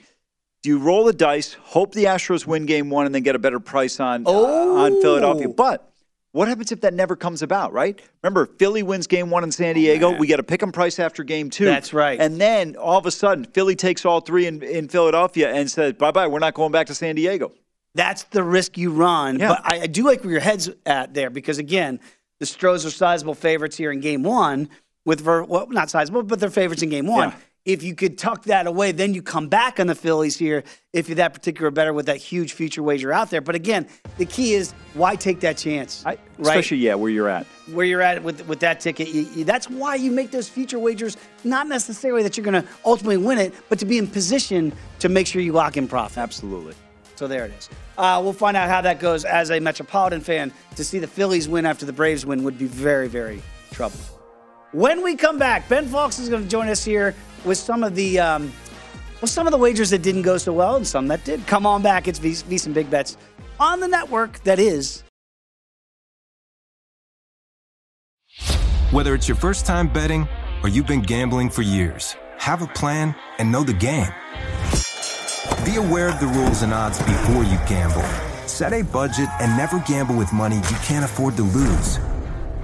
Do you roll the dice, hope the Astros win game one, and then get a better price on uh, on Philadelphia? But what happens if that never comes about? Right? Remember, Philly wins game one in San Diego. We get a pick 'em price after game two. That's right. And then all of a sudden, Philly takes all three in, in Philadelphia and says, "Bye bye, we're not going back to San Diego." That's the risk you run. Yeah. But I, I do like where your head's at there because, again, the Stros are sizable favorites here in game one with, Ver, well, not sizable, but they're favorites in game one. Yeah. If you could tuck that away, then you come back on the Phillies here if you're that particular better with that huge future wager out there. But again, the key is why take that chance? right? Especially, yeah, where you're at. where you're at with with that ticket. You, you- that's why you make those future wagers. Not necessarily that you're going to ultimately win it, but to be in position to make sure you lock in profit. Absolutely. So there it is. Uh, we'll find out how that goes as a Metropolitan fan. To see the Phillies win after the Braves win would be very, very troubling. When we come back, Ben Fawkes is going to join us here with some of the um, well, some of the wagers that didn't go so well and some that did. Come on back. It's VSIN Big Bets on the network that is Whether it's your first time betting or you've been gambling for years, have a plan and know the game. Be aware of the rules and odds before you gamble. Set a budget and never gamble with money you can't afford to lose.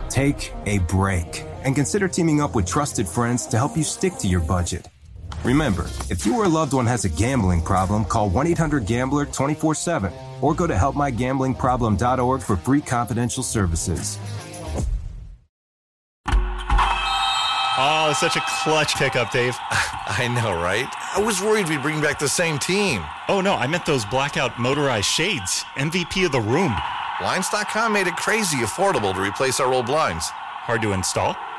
Take a break and consider teaming up with trusted friends to help you stick to your budget. Remember, if you or a loved one has a gambling problem, call 1 800 Gambler 24 7 or go to helpmygamblingproblem.org for free confidential services. Oh, such a clutch pickup, Dave. I know, right? I was worried we'd bring back the same team. Oh, no, I meant those blackout motorized shades. MVP of the room. Blinds.com made it crazy affordable to replace our old blinds. Hard to install?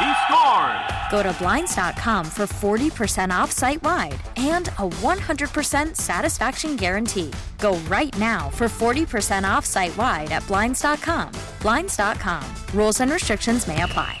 He scores. Go to Blinds.com for 40% off site wide and a 100% satisfaction guarantee. Go right now for 40% off site wide at Blinds.com. Blinds.com. Rules and restrictions may apply.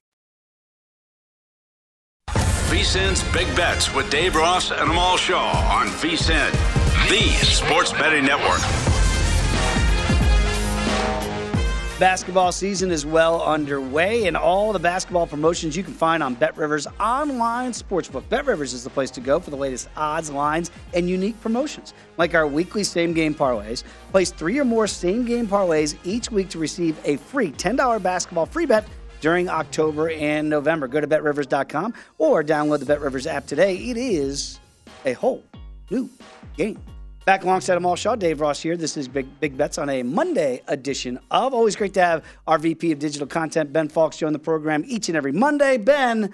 VSIN's Big Bets with Dave Ross and Amal Shaw on VSIN, the sports betting network. Basketball season is well underway, and all the basketball promotions you can find on Bet Rivers online sportsbook. Bet Rivers is the place to go for the latest odds, lines, and unique promotions, like our weekly same game parlays. Place three or more same game parlays each week to receive a free $10 basketball free bet during October and November. Go to betrivers.com or download the BetRivers app today. It is a whole new game. Back alongside Amal Shaw, Dave Ross here. This is Big Big Bets on a Monday edition of. Always great to have our VP of Digital Content, Ben Fawkes, join the program each and every Monday. Ben, you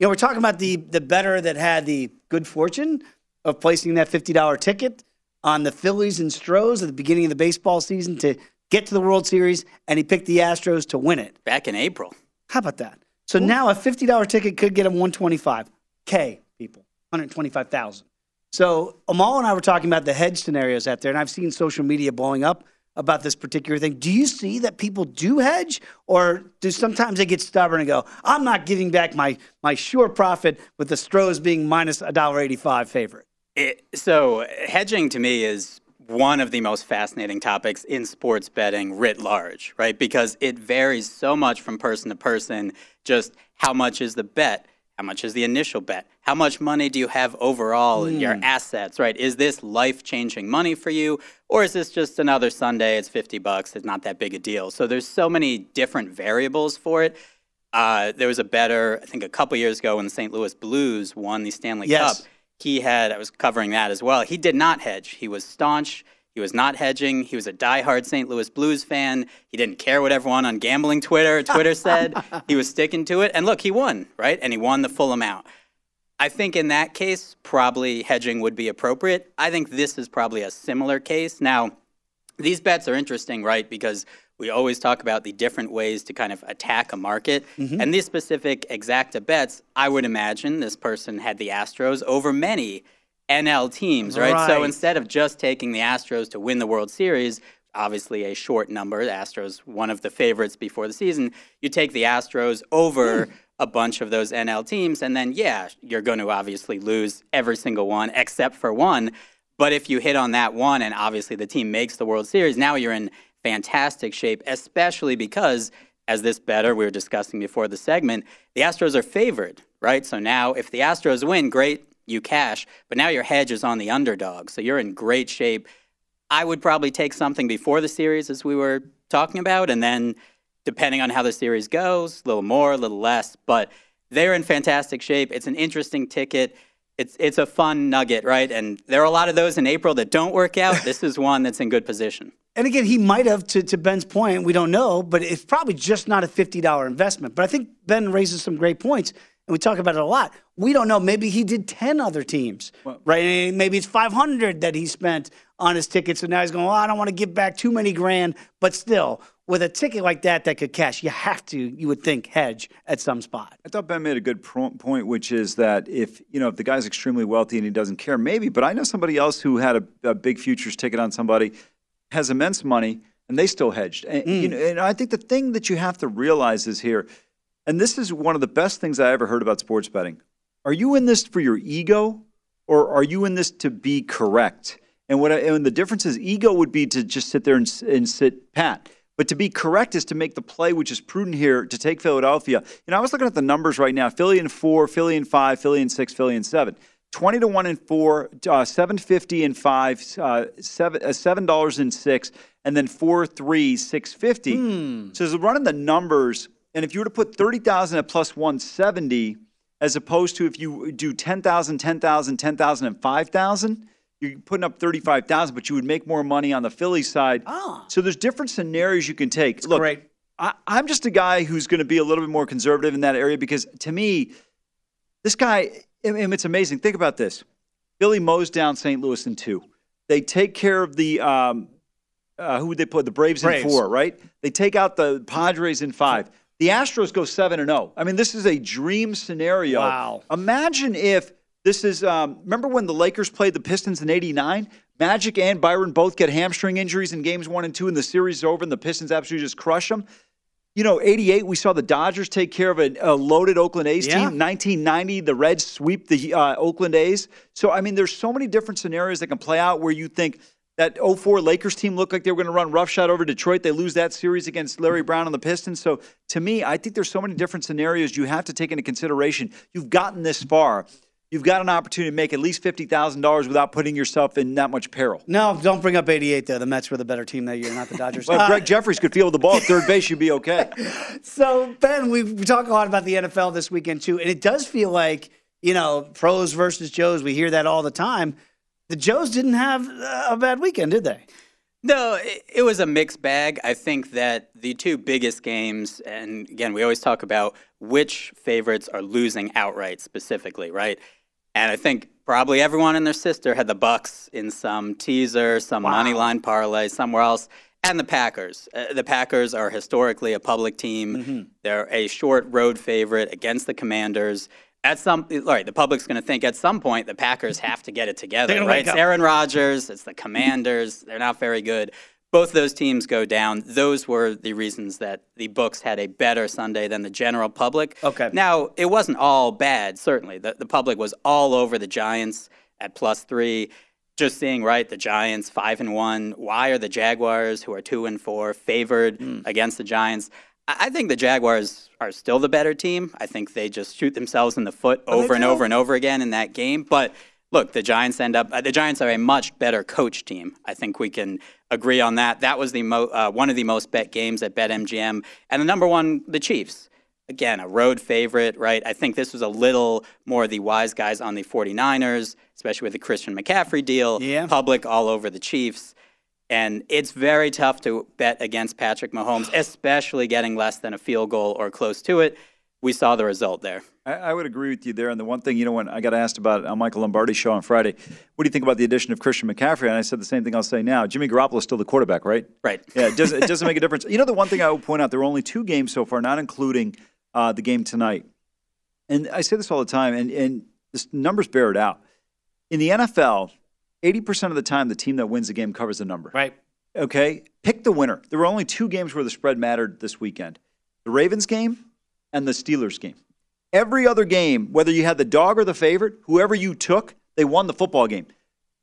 know, we're talking about the the better that had the good fortune of placing that $50 ticket on the Phillies and Stros at the beginning of the baseball season to get to the World Series, and he picked the Astros to win it. Back in April. How about that? So Ooh. now a $50 ticket could get him 125K people, 125,000. So Amal and I were talking about the hedge scenarios out there, and I've seen social media blowing up about this particular thing. Do you see that people do hedge, or do sometimes they get stubborn and go, "I'm not giving back my my sure profit with the Stros being minus a dollar eighty-five favorite"? It, so hedging to me is one of the most fascinating topics in sports betting writ large, right? Because it varies so much from person to person. Just how much is the bet? How much is the initial bet? How much money do you have overall in your assets, right? Is this life changing money for you? Or is this just another Sunday? It's 50 bucks. It's not that big a deal. So there's so many different variables for it. Uh, there was a better, I think a couple years ago when the St. Louis Blues won the Stanley yes. Cup. He had, I was covering that as well. He did not hedge. He was staunch. He was not hedging. He was a diehard St. Louis Blues fan. He didn't care what everyone on gambling Twitter Twitter said. he was sticking to it. And look, he won, right? And he won the full amount. I think in that case, probably hedging would be appropriate. I think this is probably a similar case. Now, these bets are interesting, right? Because we always talk about the different ways to kind of attack a market. Mm-hmm. And these specific exacta bets, I would imagine this person had the Astros over many NL teams, right? right? So instead of just taking the Astros to win the World Series, obviously a short number, the Astros one of the favorites before the season, you take the Astros over mm. a bunch of those NL teams and then yeah, you're going to obviously lose every single one except for one. But if you hit on that one and obviously the team makes the World Series, now you're in fantastic shape, especially because as this better we were discussing before the segment, the Astros are favored, right? So now if the Astros win, great, you cash. But now your hedge is on the underdog, so you're in great shape. I would probably take something before the series, as we were talking about, and then depending on how the series goes, a little more, a little less. But they're in fantastic shape. It's an interesting ticket. It's it's a fun nugget, right? And there are a lot of those in April that don't work out. this is one that's in good position. And again, he might have, to, to Ben's point, we don't know, but it's probably just not a $50 investment. But I think Ben raises some great points. and we talk about it a lot. We don't know. Maybe he did 10 other teams, right? Maybe it's 500 that he spent on his ticket. So now he's going, well, I don't want to give back too many grand. But still, with a ticket like that that could cash, you have to, you would think, hedge at some spot. I thought Ben made a good point, which is that if you know if the guy's extremely wealthy and he doesn't care, maybe. But I know somebody else who had a, a big futures ticket on somebody, has immense money, and they still hedged. And, you mm. know, and I think the thing that you have to realize is here, and this is one of the best things I ever heard about sports betting. Are you in this for your ego, or are you in this to be correct? And what I, and the difference is, ego would be to just sit there and, and sit pat. But to be correct is to make the play, which is prudent here, to take Philadelphia. You know, I was looking at the numbers right now: Philly in four, Philly in five, Philly in six, Philly in seven. Twenty to one and four, uh, seven fifty and five, uh, seven uh, seven dollars in six, and then four three six fifty. So as running the numbers, and if you were to put thirty thousand at plus one seventy, as opposed to if you do 10,000, 10,000, 10,000, and 5,000, you're putting up 35,000, but you would make more money on the Philly side. So there's different scenarios you can take. Look, great. I, I'm just a guy who's going to be a little bit more conservative in that area because to me, this guy, it's amazing. Think about this. Philly mows down St. Louis in two. They take care of the um, uh, who would they put? The Braves, Braves. in four, right? They take out the Padres in five. The Astros go seven and zero. I mean, this is a dream scenario. Wow. Imagine if this is. Um, remember when the Lakers played the Pistons in '89? Magic and Byron both get hamstring injuries in games one and two, and the series is over, and the Pistons absolutely just crush them. You know, 88, we saw the Dodgers take care of a, a loaded Oakland A's Yeah. team. 1990, the Reds sweep the uh, Oakland A's. So, I mean, there's so many different scenarios that can play out where you think that 04 Lakers team looked like they were going to run roughshod over Detroit. They lose that series against Larry Brown and the Pistons. So, to me, I think there's so many different scenarios you have to take into consideration. You've gotten this far. You've got an opportunity to make at least $50,000 without putting yourself in that much peril. No, don't bring up 88, though. The Mets were the better team that year, not the Dodgers. Well, if Uh, Gregg Jefferies could field the ball at third base, you'd be okay. So, Ben, we, we talk a lot about the NFL this weekend, too. And it does feel like, you know, pros versus Joes. We hear that all the time. The Joes didn't have uh, a bad weekend, did they? No, it, it was a mixed bag. I think that the two biggest games, and again, we always talk about which favorites are losing outright specifically, right? And I think probably everyone and their sister had the Bucks in some teaser, some money line parlay, somewhere else, and the Packers. Uh, the Packers are historically a public team. They're a short road favorite against the Commanders. At some, all right, the public's going to think at some point the Packers have to get it together, right? It's. Aaron Rodgers, it's the Commanders. They're not very good. Both those teams go down. Those were the reasons that the books had a better Sunday than the general public. Okay. Now, it wasn't all bad, certainly. The, the public was all over the Giants at plus three. Just seeing, right, the Giants five and one. Why are the Jaguars, who are two and four, favored against the Giants? I think the Jaguars are still the better team. I think they just shoot themselves in the foot over and over and over again in that game. But look, the Giants end up. Uh, the Giants are a much better coach team. I think we can agree on that. That was the mo- uh, one of the most bet games at BetMGM, and the number one, the Chiefs. Again, a road favorite, right? I think this was a little more the wise guys on the 49ers, especially with the Christian McCaffrey deal. Yeah. Public all over the Chiefs. And it's very tough to bet against Patrick Mahomes, especially getting less than a field goal or close to it. We saw the result there. I, I would agree with you there. And the one thing, you know, when I got asked about it on Michael Lombardi's show on Friday, what do you think about the addition of Christian McCaffrey? And I said the same thing I'll say now. Jimmy Garoppolo is still the quarterback, right? Right. Yeah, it doesn't, it doesn't make a difference. You know, the one thing I would point out, there are only two games so far, not including uh, the game tonight. And I say this all the time, and, and the numbers bear it out. In the NFL, 80% of the time, the team that wins the game covers the number. Right. Okay? Pick the winner. There were only two games where the spread mattered this weekend the Ravens game and the Steelers game. Every other game, whether you had the dog or the favorite, whoever you took, they won the football game.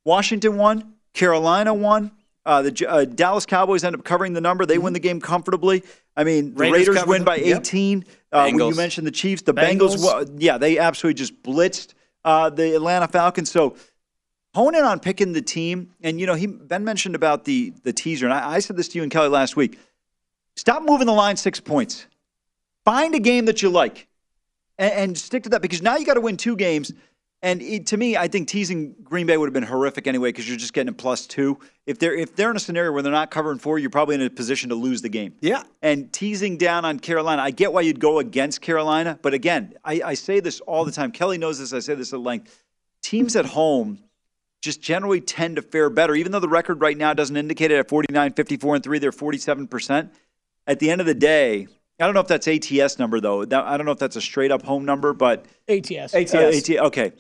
Washington won, Carolina won. Uh, the uh, Dallas Cowboys end up covering the number. They win the game comfortably. I mean, the Raiders Raiders, win them. by Yep. 18. Uh, when you mentioned the Chiefs, the Bengals, Bengals. yeah, they absolutely just blitzed uh, the Atlanta Falcons. So hone in on picking the team. And you know, he Ben mentioned about the the teaser, and I, I said this to you and Kelly last week. Stop moving the line six points. Find a game that you like and, and stick to that because now you got to win two games. And it, to me, I think teasing Green Bay would have been horrific anyway because you're just getting a plus two. If they're if they're in a scenario where they're not covering four, you're probably in a position to lose the game. Yeah. And teasing down on Carolina, I get why you'd go against Carolina, but again, I, I say this all the time. Kelly knows this. I say this at length. Teams at home just generally tend to fare better, even though the record right now doesn't indicate it at 49, 54, and three. They're 47 percent. At the end of the day, I don't know if that's ATS number though. That- I don't know if that's a straight up home number, but ATS. uh, ATS. okay.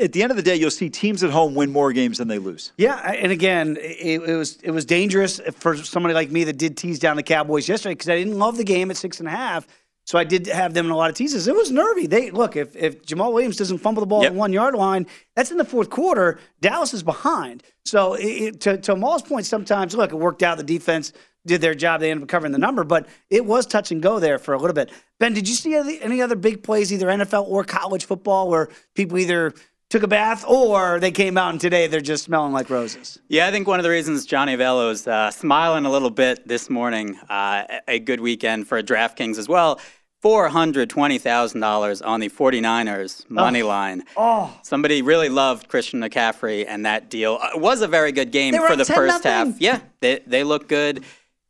At the end of the day, you'll see teams at home win more games than they lose. Yeah, and again, it, it was it was dangerous for somebody like me that did tease down the Cowboys yesterday because I didn't love the game at six and a half. So I did have them in a lot of teases. It was nervy. They look if if Jamaal Williams doesn't fumble the ball Yep. at one yard line, that's in the fourth quarter. Dallas is behind. So it, it, to to Maul's point, sometimes look, it worked out. The defense did their job. They ended up covering the number, but it was touch and go there for a little bit. Ben, did you see any, other big plays, either NFL or college football, where people either took a bath or they came out and today they're just smelling like roses? Yeah, I think one of the reasons Johnny Avello's uh, smiling a little bit this morning, uh, a- good weekend for DraftKings as well. $420,000 on the 49ers money Oh. line. Oh. Somebody really loved Christian McCaffrey and that deal. Uh, It was a very good game for the 10 first half. Yeah, they, they look good.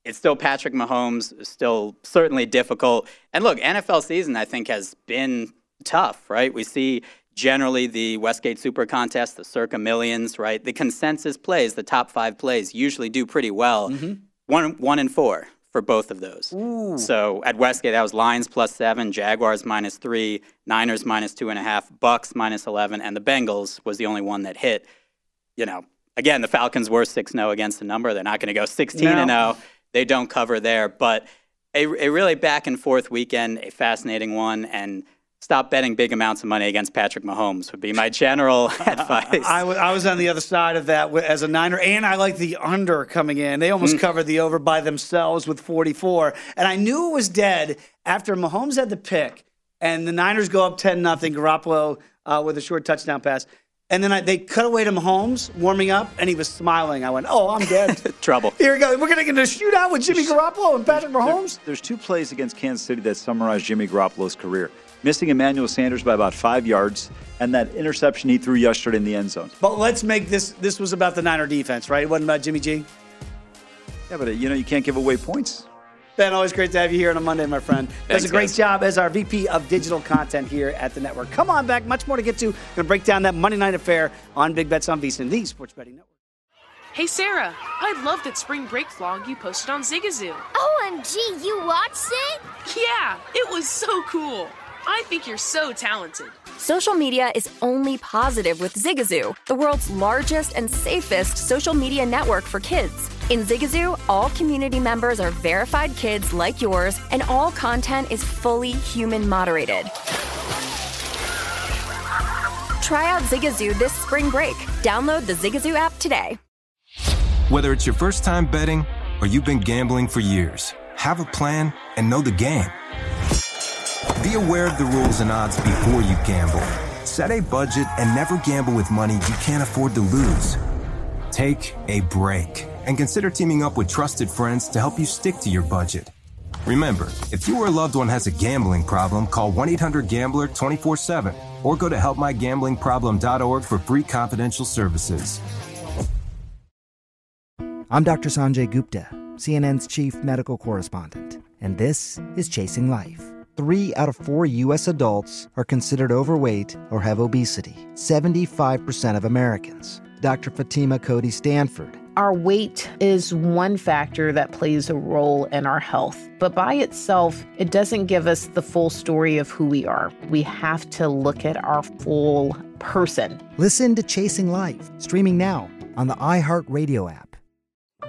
It's still Patrick Mahomes, still certainly difficult. And look, NFL season, I think, has been tough, right? We see generally the Westgate Super Contest, the circa millions, right? The consensus plays, the top five plays, usually do pretty well. Mm-hmm. One, one and four for both of those. So at Westgate, that was Lions plus seven, Jaguars minus three, Niners minus two and a half, Bucks minus 11, and the Bengals was the only one that hit. You know, again, the Falcons were 6 0 against the number. They're not going to go 16 and oh. No. 0. They don't cover there. But a, a really back and forth weekend, a fascinating one. And stop betting big amounts of money against Patrick Mahomes would be my general advice. I I was on the other side of that as a Niner, and I like the under coming in. They Mm. almost covered the over by themselves with 44. And I knew it was dead after Mahomes had the pick, and the Niners go up 10 nothing. Garoppolo uh, with a short touchdown pass. And then I, they cut away to Mahomes warming up, and he was smiling. I went, "Oh, I'm dead." Trouble. Here we go. We're gonna get in a shootout with Jimmy Garoppolo and Patrick Mahomes. There's two plays against Kansas City that summarize Jimmy Garoppolo's career. Missing Emmanuel Sanders by about five yards, and that interception he threw yesterday in the end zone. But let's make this. This was about the Niner defense, right? It wasn't about Jimmy G. Yeah, but uh, you know you can't give away points. Ben, always great to have you here on a Monday, my friend. Does Thanks, a great guys. job as our VP of digital content here at the network. Come on back, much more to get to. Going to break down that Monday night affair on Big Bets on VSiN, the Sports Betting Network. Hey Sarah, I love that spring break vlog you posted on Zigazoo. OMG, you watched it? Yeah, it was so cool. I think you're so talented. Social media is only positive with Zigazoo, the world's largest and safest social media network for kids. In Zigazoo, all community members are verified kids like yours, and all content is fully human moderated. Try out Zigazoo this spring break. Download the Zigazoo app today. Whether it's your first time betting or you've been gambling for years, have a plan and know the game. Be aware of the rules and odds before you gamble. Set a budget and never gamble with money you can't afford to lose. Take a break and consider teaming up with trusted friends to help you stick to your budget. Remember, if you or a loved one has a gambling problem, call 1 800 Gambler 24 7 or go to helpmygamblingproblem.org for free confidential services. I'm Dr. Sanjay Gupta, CNN's chief medical correspondent, and this is Chasing Life. Three out of four U.S. adults are considered overweight or have obesity, 75% of Americans. Dr. Fatima Cody Stanford. Our weight is one factor that plays a role in our health, but by itself, it doesn't give us the full story of who we are. We have to look at our full person. Listen to Chasing Life, streaming now on the iHeartRadio app.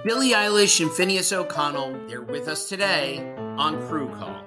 Billie Eilish and Phineas O'Connell, they're with us today on Crew Call.